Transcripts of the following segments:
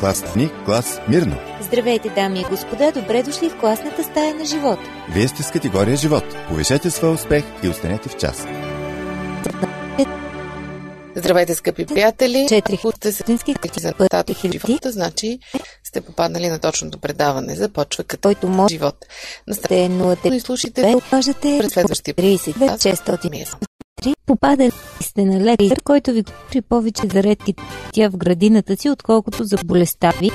Клас ни, клас мирно. Здравейте, дами и господа, добре дошли в класната стая на живота. Вие сте с категория живот. Повишете своя успех и останете в час. Здравейте, скъпи приятели! Четири сте се Истински за хиляди, живота, значи сте попаднали на точното предаване. Започва като който може живот. Наставете е 0 и слушайте да кажете през следващия 32 603 попадали сте на лекар, който ви говори повече за редки тя в градината си, отколкото за болестта ви.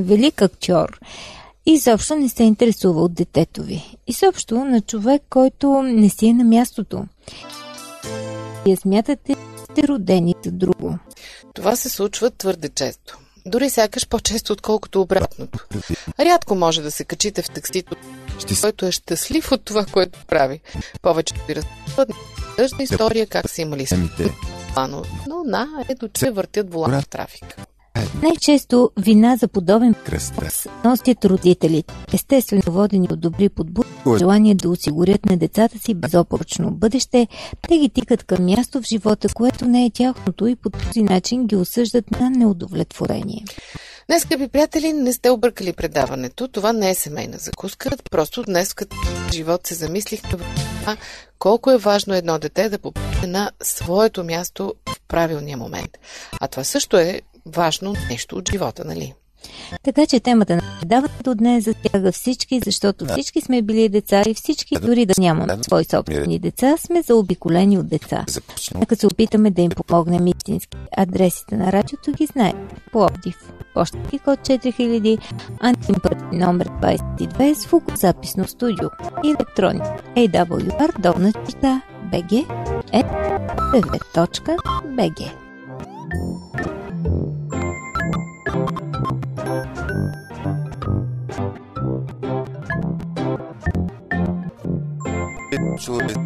Велик актьор. Изобщо не се интересува от детето ви. Изобщо на човек, който не си е на мястото. Вие смятате, сте родени за друго. Това се случва твърде често. Дори сякаш по-често, отколкото обратното. Рядко може да се качите в таксито, който е щастлив от това, което прави. Повечето ви разпъват тъжна история как са имали планове. Но на, ето че въртят волан в трафик. Най-често вина за подобен Кръста. носят родителите, естествено водени от добри подбуди, желание да осигурят на децата си безопоръчно бъдеще, те ги тикат към място в живота, което не е тяхното и по този начин ги осъждат на неудовлетворение. Днес, скъпи приятели, не сте объркали предаването. Това не е семейна закуска. Просто днес като живот се замислихме върху това колко е важно едно дете да попадне на своето място в правилния момент. А това също е важно нещо от живота, нали? Така че темата на предаването днес засяга всички, защото всички сме били деца и всички, дори да нямаме свои собствени е. деца, сме заобиколени от деца. Нека се опитаме да им помогнем истински. Адресите на радиото ги знаят. Пловдив, почтки код 4000, антимпът номер 22 с звукозаписно студио и електрони BG е 9.bg. Человек.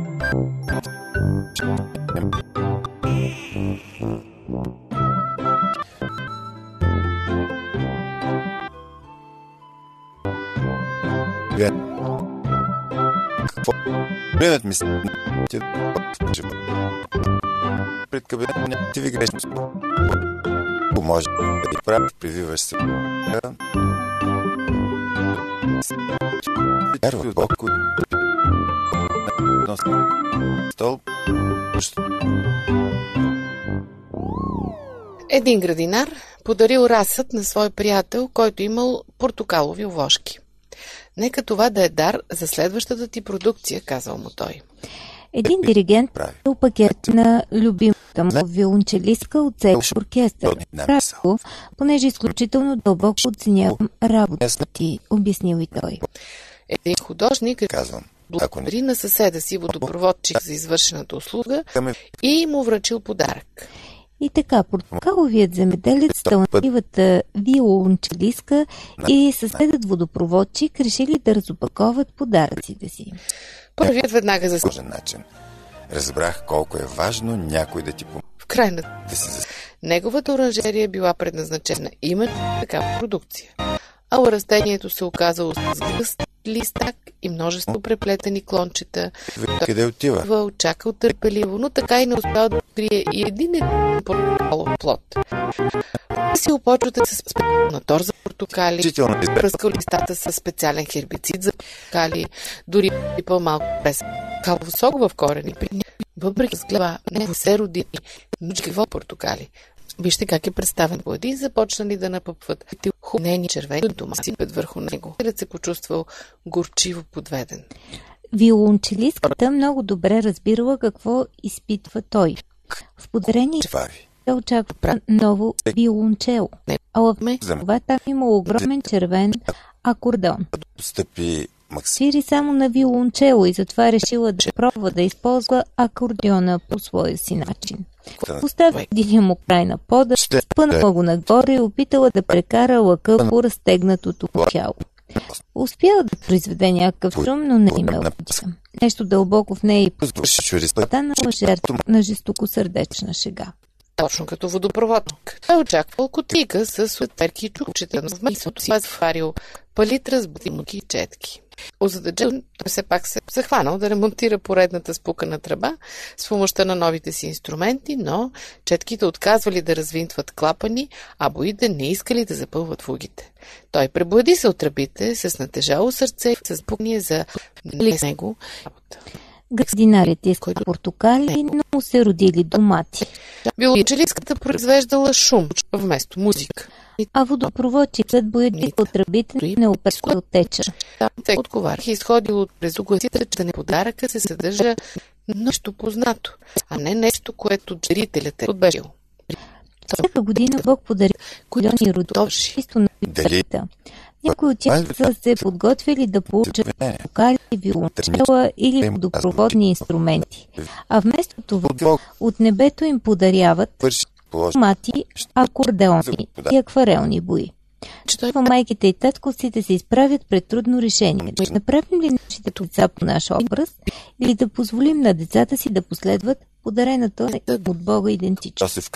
Бенът ми пред кабинет ти ви грешно може да ти прави, прививаш се. Вярва Бог, който едно стол, Един градинар подарил расът на свой приятел, който имал портокалови овошки. Нека това да е дар за следващата ти продукция, казал му той. Един диригент прави. е пакет на любимата му виолончелистка от цел оркестър. Го, понеже изключително дълбоко оценявам работата ти, обяснил и той. Един художник казвам. Благодари на съседа си водопроводчик за извършената услуга искаме и му връчил подарък. И така, портокаловият земеделец, талантливата виолончелистка и съседът водопроводчик решили да разопаковат подаръците си. Първият веднага за сложен начин. Разбрах колко е важно някой да ти помогне в крайна да си зас... Неговата оранжерия била предназначена именно за такава продукция. А растението се оказало с гъст листак и множество преплетени клончета. Къде отива? Той чакал търпеливо, но така и не успял да открие и един един плод. Си опочвате с специална тор за портокали, пръскал листата с специален хербицид за портокали, дори и по-малко през калов сок в корени. Въпреки сглеба не се роди, но какво портокали. Вижте как е представен по един, започнали да напъпват хубнени червени домати пред върху него. Телят се почувствал горчиво подведен. Виолончелистката много добре разбирала какво изпитва той. В подарение тя очаква ново виолончело. А в това там има огромен червен акордеон. Стъпи. Свири само на виолончело и затова решила да пробва да използва акордеона по своя си начин. Поставя един му край на пода, спънала го нагоре и опитала да прекара лъка по разтегнатото му тяло. Успяла да произведе някакъв шум, но не имала пътя. Нещо дълбоко в нея и станала жертва на жестокосърдечна шега. Точно като водопроводник. Той очаквал котика с отверки и чукчета, но вместо си е сварил палитра с бутилки и четки. Озадачен, той все пак се захванал да ремонтира поредната спукана тръба с помощта на новите си инструменти, но четките отказвали да развинтват клапани, а боите не искали да запълват фугите. Той преблади се от тръбите с натежало сърце и с пукния за нали с него работа. Градинарят е с портокали, но му се родили домати. Биологическата произвеждала шум вместо музика. А водопроводчикът боядик от тръбите не опърскал теча. Те отговарях изходил от през угласите, че на подаръка се съдържа нещо познато, а не нещо, което дарителят е отбежил. Всяка година Бог подари милиони родовши, чисто на децата. Някои от тях са се подготвили да получат вокали, виолончела или водопроводни инструменти. А вместо това от небето им подаряват мати, акордеони и акварелни бои. Това майките и татковците се изправят пред трудно решение. Да направим ли нашите деца по наш образ или да позволим на децата си да последват подарената от Бога идентичност?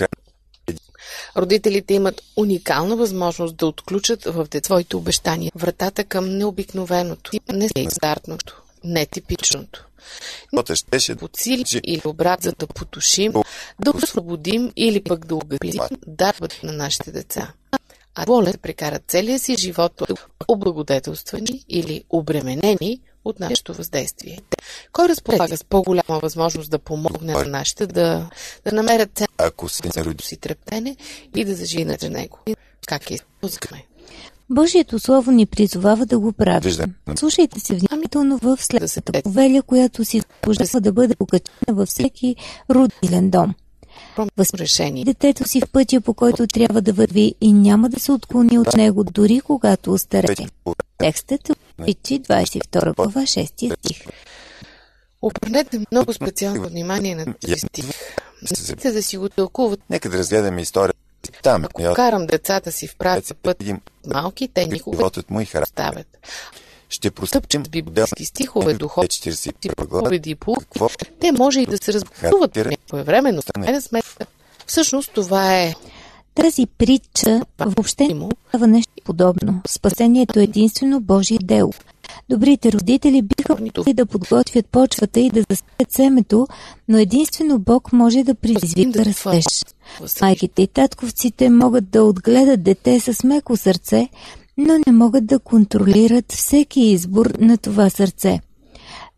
Родителите имат уникална възможност да отключат в своите обещания вратата към необикновеното, нестандартното, нетипичното. Щеше Подсили или обрат, за да потушим, да освободим или пък да огъбим дарбата на нашите деца. А воля да прекарат целия си живот облагодетелствани или обременени от нашето въздействие. Кой разполага с по-голяма възможност да помогне на нашите да, да намерят цел, ако роди си трептене и да зажинат за него? Как е? Пускаме. Божието Слово ни призовава да го правим. Виждам. Слушайте се внимателно в следващата повеля, която си заслужава да бъде покачена във всеки родилен дом. решение. Детето си в пътя, по който трябва да върви и няма да се отклони от него, дори когато остарее. Текстът е от Притчи 22 глава 6 стих. Обърнете много специално внимание на този стих. Не да си го тълкуват. Нека да разгледаме история. Там, Ако карам децата си в правия път един малки, те никога му и характер. ставят. Ще простъпчем С библейски стихове, духовни 41 глава. поведи и полуки, Какво? те може и да се по някое време, но в крайна сметка всъщност това е Тази притча въобще не дава нещо подобно. Спасението е единствено Божие дело. Добрите родители биха могли да подготвят почвата и да засеят семето, но единствено Бог може да предизвика растеж. Майките и татковците могат да отгледат дете с меко сърце, но не могат да контролират всеки избор на това сърце.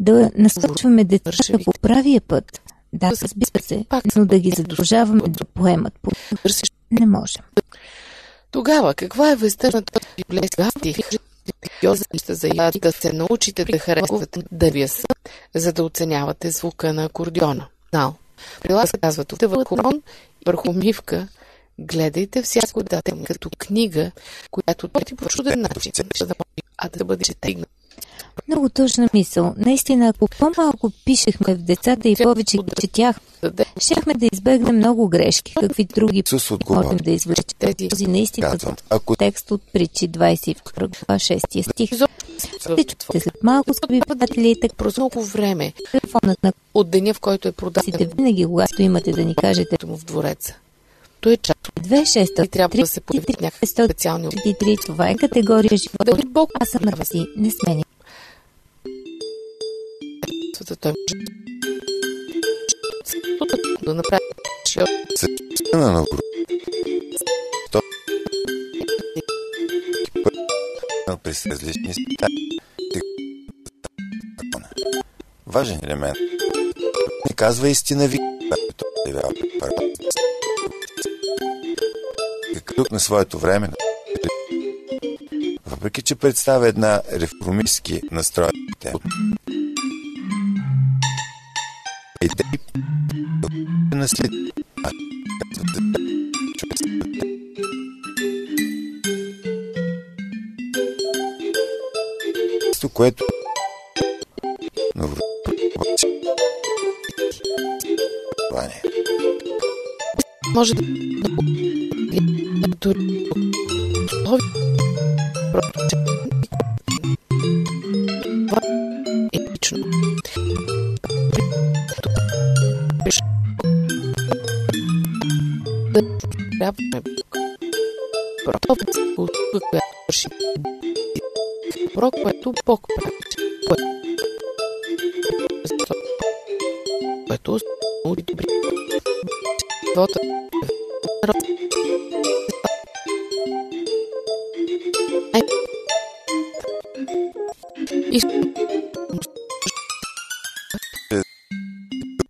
Да насочваме децата по правия път. Да, разбира се, но да ги задължаваме да поемат по не можем. Тогава, каква е веста на този библейски стих? Йоза за яд да се научите да харесвате да ви за да оценявате звука на акордеона. Нал. Прилага се казва тук върху и върху мивка. Гледайте всяко дате като книга, която ти по чуден начин, за да може, а да бъде четигна. Много точна мисъл. Наистина, ако по-малко пишехме в децата и повече ги четях, щяхме да избегнем много грешки, какви други Исус можем да извлечем. Този наистина Казвам, ако текст от притчи 22 глава 6 стих. Ще чуете след малко, скъпи приятели, така През много време телефонът на от деня, в който е продаден винаги, когато имате да ни кажете му в двореца. Той е част от 2600 и трябва да се появи някакви специални 33, това е категория живот. Дали Бог Аз съм на си, не сменя. Света, той може да направи през различни света. Важен елемент. Не казва истина ви, той явява. Какъв на своето време. Въпреки, че представя една реформистски настроена човек- Нещо, което е. може да което много добри. Живота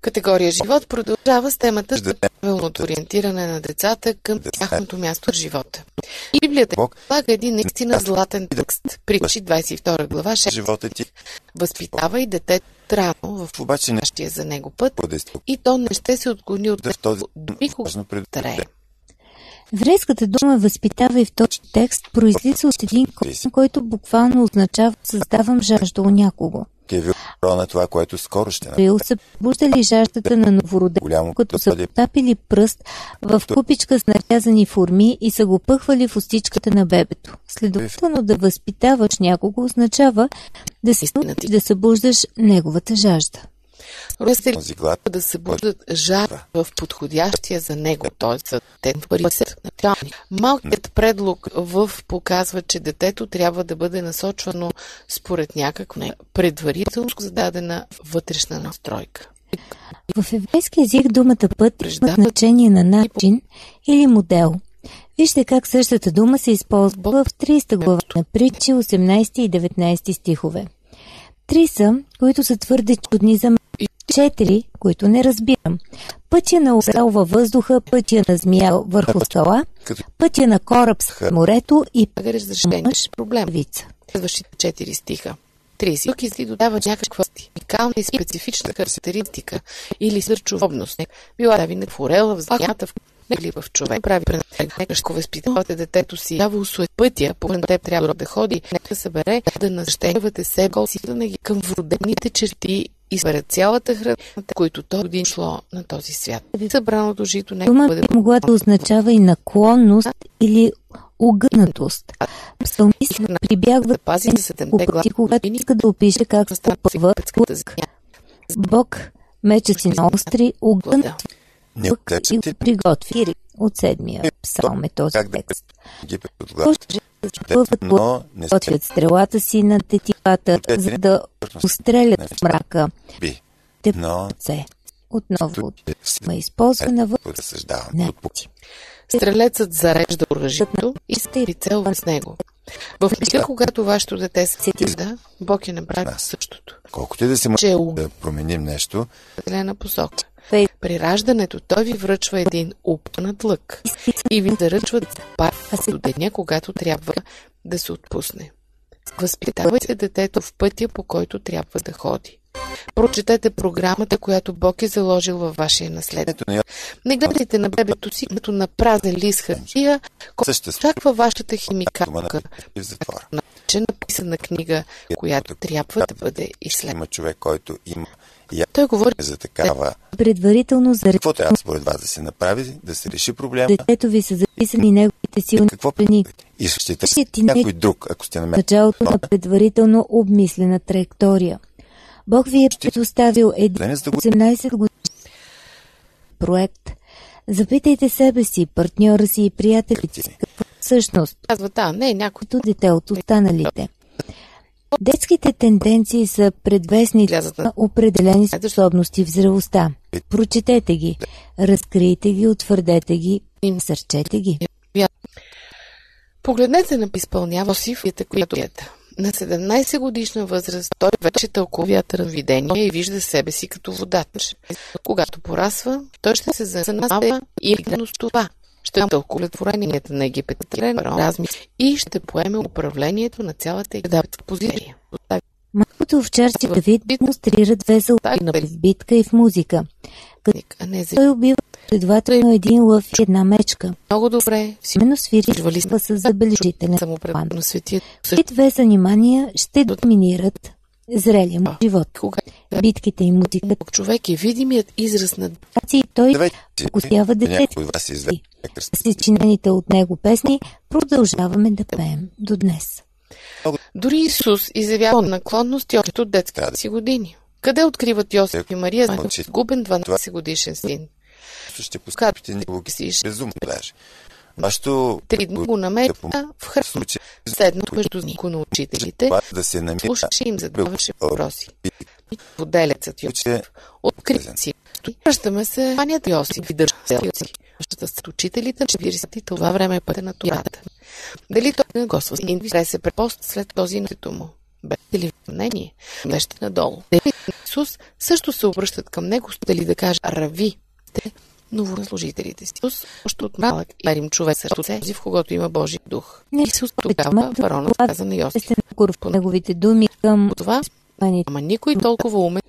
Категория живот продължава с темата за правилното ориентиране на децата към тяхното място в живота. Библията полага един наистина златен текст. Притчи 22 глава 6. Живота ти Възпитава и детето рано в обаче не общия за него път и то не ще се отклони от този никога важно трае. предупреждение. Еврейската дума възпитава и в този текст произлиза от един корен, който буквално означава създавам жажда у някого. Кевил на това, което скоро ще направи. Бил са побуждали жаждата на новороден, Голямо като са потапили пръст в купичка с нарязани форми и са го пъхвали в устичката на бебето. Следователно да възпитаваш някого означава да си да събуждаш неговата жажда. Родители този глад. да събуждат жар в подходящия за него, т.е. за началник. Малкият предлог в показва, че детето трябва да бъде насочвано според някаква предварително зададена вътрешна настройка. В еврейски език думата път има значение на начин или модел. Вижте как същата дума се използва в 30 глава на притчи 18 и 19 стихове. Три са, които са твърде чудни за мен. Четири, които не разбирам. Пътя на орел във въздуха, пътя на змия върху скала, Като пътя на кораб с морето и разрешение проблем. Следващите четири стиха. 30. Тук изли додава някаква уникална и специфична характеристика или сърчовобност. Била да винаги в орела, в змията, в или в човек прави пренебрежко възпитавате детето си. Дава усует пътя, по теб трябва да ходи, нека събере, да нащевате себе си, да ги към вродените черти и цялата храна, които той годин шло на този свят. Събраното жито нека Дума бъде могла да означава и наклонност или огънатост. Псалмист прибягва да пази за седемте пъти, когато години, иска да опише как земя. Бог меча си на остри, огън Да. не и го приготви. От седмия псалм е този текст. Още пъват Но не готвят стрелата си на тетивата, за да устрелят в мрака. би. Те Но се. Отново ма използвана в не. Стрелецът зарежда оръжието и се прицелва с него. В мига, когато вашето дете се да, Бог е направил същото. Колкото и да се е да променим нещо, определена посока. При раждането той ви връчва един упнат лък и ви заръчва пак до деня, когато трябва да се отпусне. Възпитавайте детето в пътя, по който трябва да ходи. Прочетете програмата, която Бог е заложил във вашия наследник. ето на Не гледайте на бебето си като на празен лист хартия, който очаква вашата химикалка, че написана книга, която трябва да бъде изследвана. Има човек, който има и Той говори за такава. предварително за Какво трябва според вас да се направи, да се реши проблема? детето ви са записани неговите силни Какво страни. И ще Вашият търси тинейджър някой друг, ако сте намерили. началото на предварително обмислена траектория. Бог ви е предоставил един Не за да го 18 години проект. Запитайте себе си, партньора си и приятелите си, всъщност Казва, да, не, някой като дете от останалите. Детските тенденции са предвестници на- определени способности в зрелостта. Прочетете ги, разкрийте ги, утвърдете ги, сърчете ги. Погледнете на изпълнява си фията, която ета. На 17 годишна възраст той вече тълковията видения и вижда себе си като водач. Когато порасва, той ще се занимава именно с това. Ще тълкува творенията на египетския разми и ще поеме управлението на цялата египетска позиция. Малкото овчарче Давид демонстрира две зълта в битка и в музика. А не за Той убива следователно един лъв и една мечка. много добре. Именно свири Вали с забележителен план. Тези две занимания ще доминират зрелия му живот. Кога Битките и музиката, човек е видимият израз на и той вкусява детето с изчинените от него песни, продължаваме да пеем до днес. Дори Исус изявява наклонности още от детските си години. Къде откриват Йосиф и Мария за губен 12 годишен син? Ще пускате си безумно даже. Вашето Три дни го помогне в храна. случай Седнато между нико на учителите, да се намира слушаше им задаваше въпроси. Поделецът Йосиф откри си. Връщаме се, панят Йосиф и държа се Връщата с учителите, че вири и това време е пътя на Тората. Дали той не го свъзни, се препост след този нато му? Бете ли мнение? Вещи надолу. Исус също се обръщат към него, дали да каже Рави, новослужителите си. Още от малък и им човек с този, в когото има Божий дух. Не, Исус тогава фараонът каза на Йосиф. В неговите думи към Това ама никой толкова умен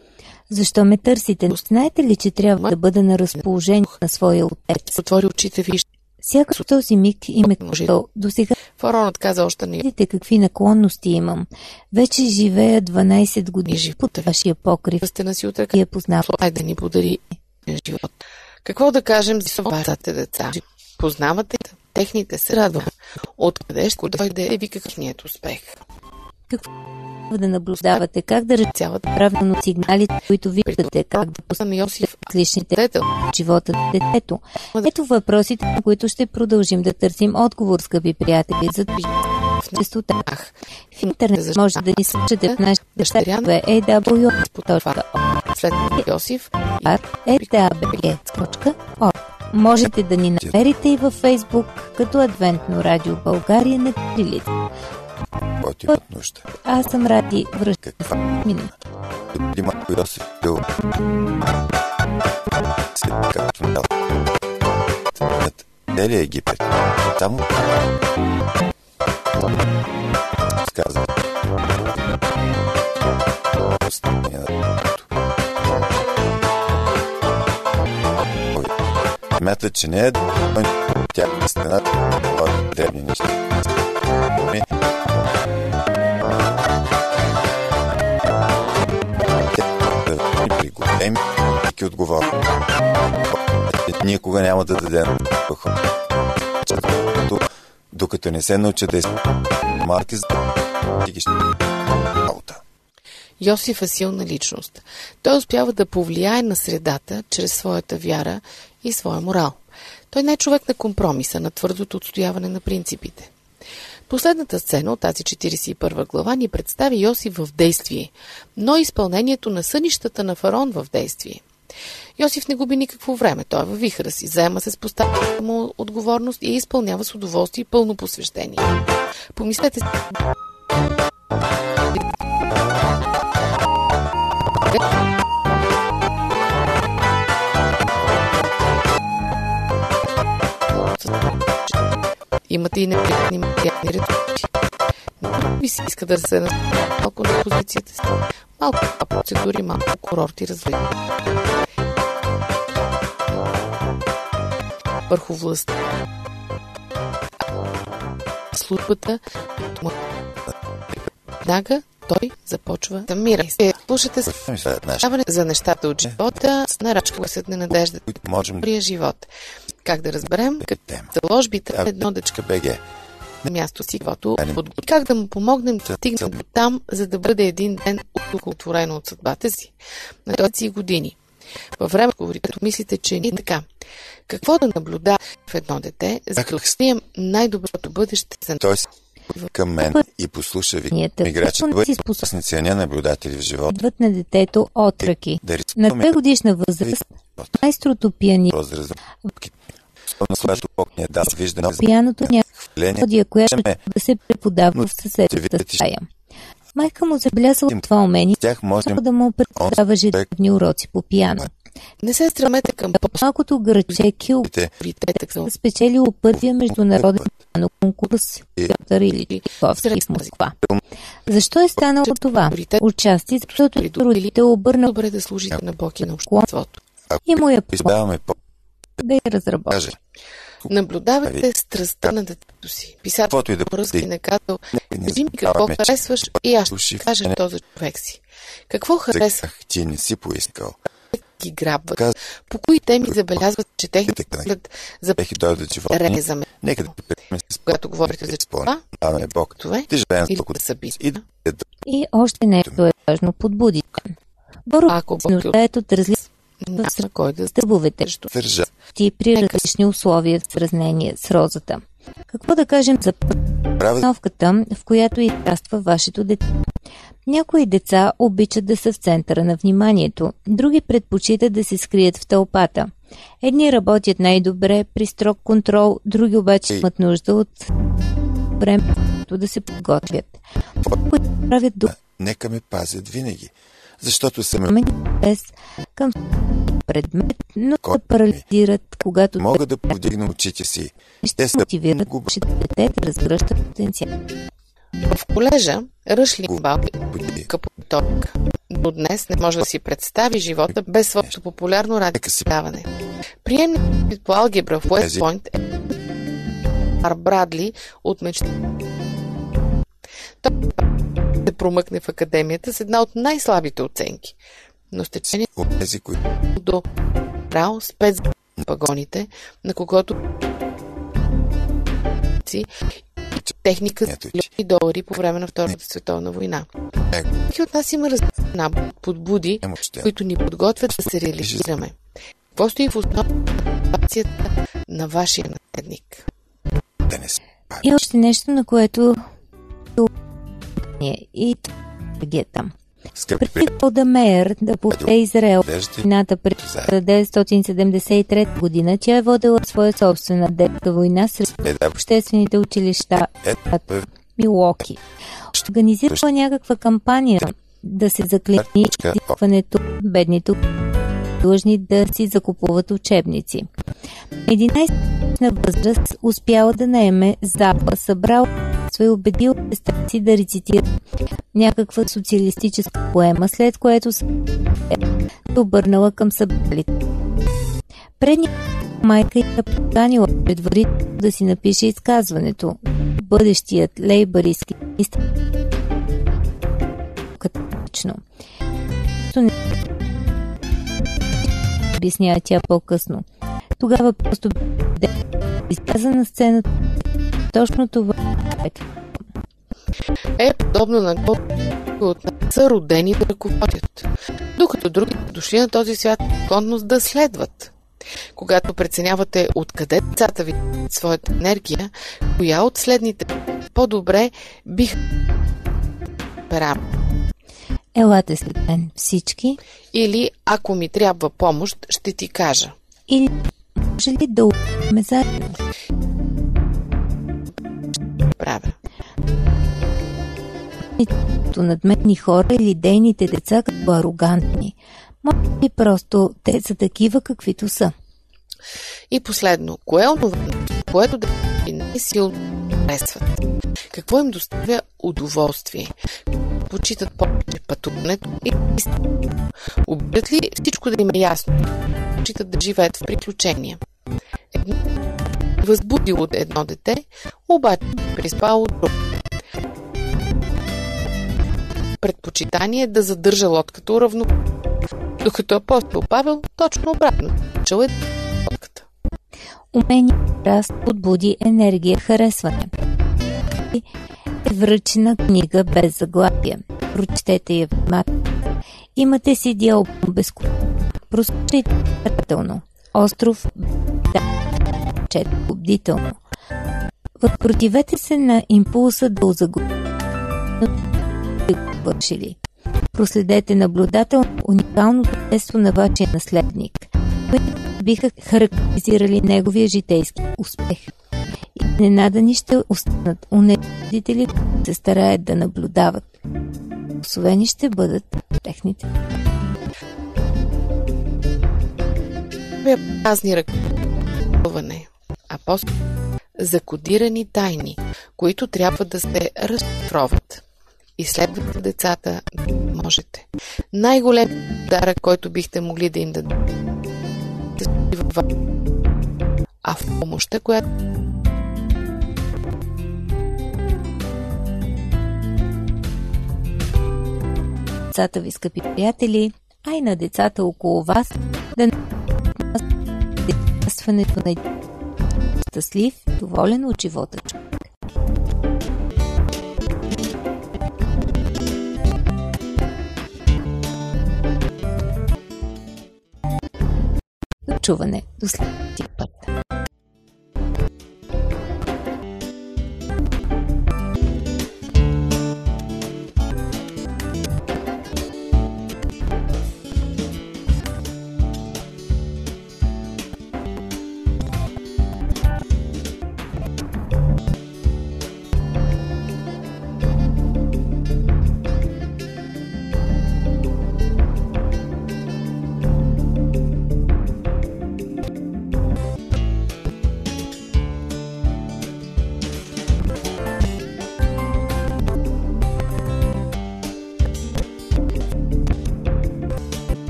Защо ме търсите? Знаете ли, че трябва да бъда на разположение на своя отец? отвори очите, виж. Сякаш в този миг име като до сега Фараонът каза още не видите какви наклонности имам. Вече живея 12 години под вашия покрив Стена си ръка. я познавам. Ай да ни подари живот. Какво да кажем за вашите деца? Познавате техните се радва. Откъде ще дойде и ви какъвният успех? да наблюдавате как да Цялата правилно сигналите, които виждате, как да на Йосиф поставят личните детел. в живота на детето. Ето въпросите, на които ще продължим да търсим отговор, скъпи приятели, за честота. Ах, В интернет може да ни слушате в нашите Дъщеря на сайтове aw.org след Йосиф edabg.org. Можете да ни намерите и във Фейсбук като Адвентно радио България на Трилица. който имат нужда. Аз съм Ради Връща Каква минута. Или малко Йосиф бил целия Египет. Само сказа. Остане Смята, че не е тя стена, това е древни неща. Ами, при. Никога няма да дадем докато, докато не се науча да изпълняват марки за работа. Йосиф е силна личност. Той успява да повлияе на средата чрез своята вяра и своя морал. Той не е човек на компромиса, на твърдото отстояване на принципите. Последната сцена от тази 41 глава ни представи Йосиф в действие, но изпълнението на сънищата на фараон в действие. Йосиф не губи никакво време, той е във вихра си, заема се с поставената му отговорност и изпълнява с удоволствие и пълно посвещение. Помислете си, Имате и неприятни материални ресурси. Ви се иска да се малко на позицията си. Малко процедури, малко курорти, развитие. Върху властта. Службата Веднага той започва да мира. Е, Слушате се Даване за нещата от живота с нарачка гласът на надежда. които можем Добрия живот. Как да разберем? Като тема. заложбите едно дъчка БГ. на място си, каквото подготви. Как да му помогнем да стигне до там, за да бъде един ден удовлетворено от съдбата си. На този години. Във време, говорите, мислите, че не е така. Какво да наблюдава в едно дете, за да открием най-доброто бъдеще за Той се към мен и послуша ви. Не бъде си способен не наблюдатели в живота. идват на детето от ръки. Да На рискуваме 2 годишна възраст майстрото пиани възраст. Особено когато Бог ни е дал виждане за пияното хваление. Чеме. да се преподава в съседната стая. Майка му забелязала това умение, тях може да му предава ежедневни уроци по пиано. Не се стремете към Малкото граче Кил спечелило първия международен пиано конкурс Петър Или Чайковски в Москва. Защо е станало това? Отчасти, защото родите обърнал добре да служите на Бог и на обществото. и му я избавяме по да я разработи. каже. Наблюдавайте страстта на детето си. Писател Каквото и да бъде, не казал, кажи ми какво харесваш и аз ще кажа мене. то за човек си. Какво харесва Казах, ти не си поискал. ги грабват? Казах, По кои теми забелязват, че техните поглед за резаме? Нека да Когато говорите за това, Спомняме Бог. това Ти живеем или да са. И И още нещо е важно подбудите. Боро Ако Бог е от различни кой да стъбовете. Държа. ти при различни условия в сравнение с розата. Какво да кажем за обстановката, в която израства вашето дете? Някои деца обичат да са в центъра на вниманието, други предпочитат да се скрият в тълпата. Едни работят най-добре при строг контрол, други обаче имат нужда от време да се подготвят. Правят нека ме пазят винаги. Защото съм домен интерес към предмет, но да парализират, когато мога да повдигна очите си. Те са мотивират че дете да разгръща потенциал. В колежа Ръшли Бал Губи. капоток. До днес не може да си представи живота без своето популярно радиодаване. Приемник по алгебра в Уест Пойнт е Ар Брадли от мечта. Той се промъкне в академията с една от най-слабите оценки. Но с течение от тези, които до Рал спец пагоните, на когото си техника милиони долари по време на Втората световна война. Всеки от нас има от подбуди, е които ни подготвят да се реализираме. Какво стои в основата на вашия наследник? Да. И още нещо, на което и е. Скъпи Преди Голда Меер да поведе Израел войната през 1973 година, тя е водила своя собствена детска война срещу е да обществените училища ето първи Милуоки. Организирала някаква кампания да се заклени изискването бедните длъжни да си закупуват учебници. 11 на възраст успяла да наеме запа, събрал и убедил сестра си да рецитира някаква социалистическа поема, след което се обърнала към събралите. Предния майка я поканила предварително да си напише изказването. Бъдещият лейбаристски министр категорично. Обяснява тя по-късно. Тогава просто изляза на сцената точно това Е подобно на колко от нас са родени да ръководят, докато другите дошли на този свят склонност да следват. Когато преценявате откъде децата ви своята енергия, коя от следните по-добре бих пера Елате след мен всички или ако ми трябва помощ, ще ти кажа. или може ли да ме заедно? Правя. Като надметни хора или дейните деца като арогантни. Може би просто те са такива каквито са. И последно, кое е онова, което да ви най-силно харесват? Какво им доставя удоволствие? Почитат повече пътуването и Обичат ли всичко да им е ясно? Почитат да живеят в приключения. Едно възбудило от едно дете, обаче приспало от друго. Предпочитание е да задържа лодката уравно, докато апостол Павел точно обратно. Чел е лодката. Умение, раст, подбуди, енергия, харесване. Е връчена книга без заглавие. Прочетете я внимателно. Имате си дял безкупно. Прослушайте внимателно. Остров да, чет бдително. Възпротивете се на импулса да озаглавите вършили. Проследете наблюдателно уникалното естество на вашия наследник, които биха характеризирали неговия житейски успех. И ненадани ще останат унезители, които се стараят да наблюдават. Освени ще бъдат техните. Празни ръковане, а по закодирани тайни, които трябва да се разшифроват. Изследвайте децата, можете. Най-голем дарък, който бихте могли да им дадете, а в помощта, която Децата ви, скъпи приятели, а и на децата около вас, да настването на щастлив, доволен от живота човек. чуване. До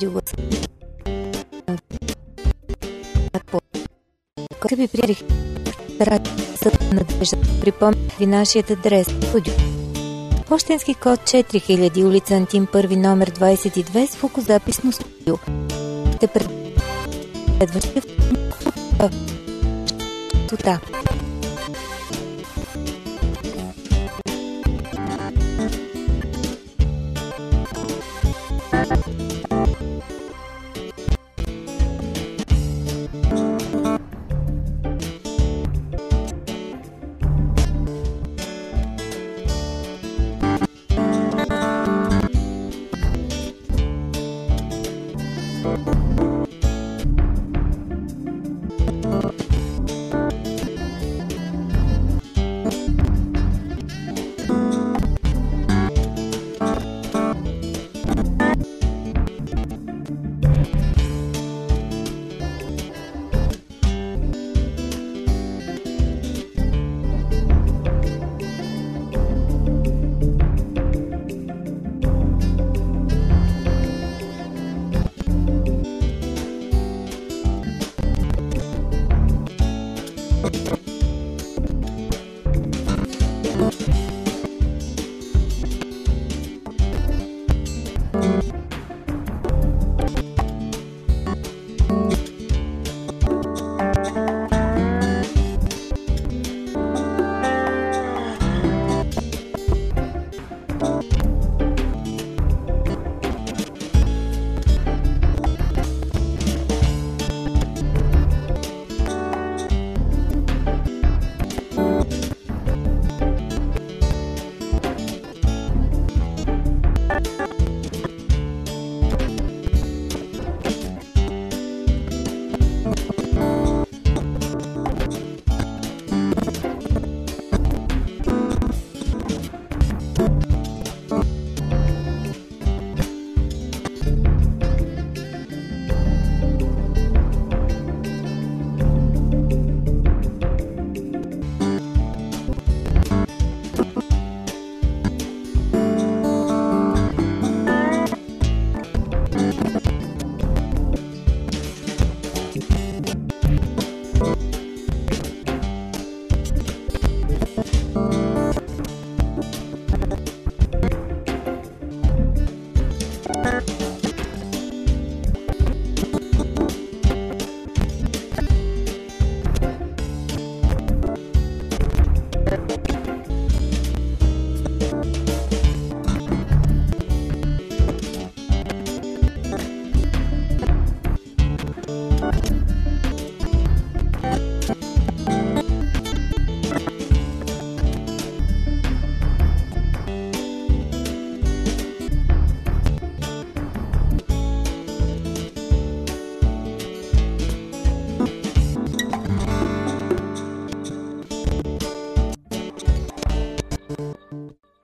следващия път. Скъпи приятели, радио надежда. Припомнях ви нашият адрес. Студио. Пощенски код 4000, улица Антим, първи номер 22, звукозаписно студио. Ще пред... следващия... Тута.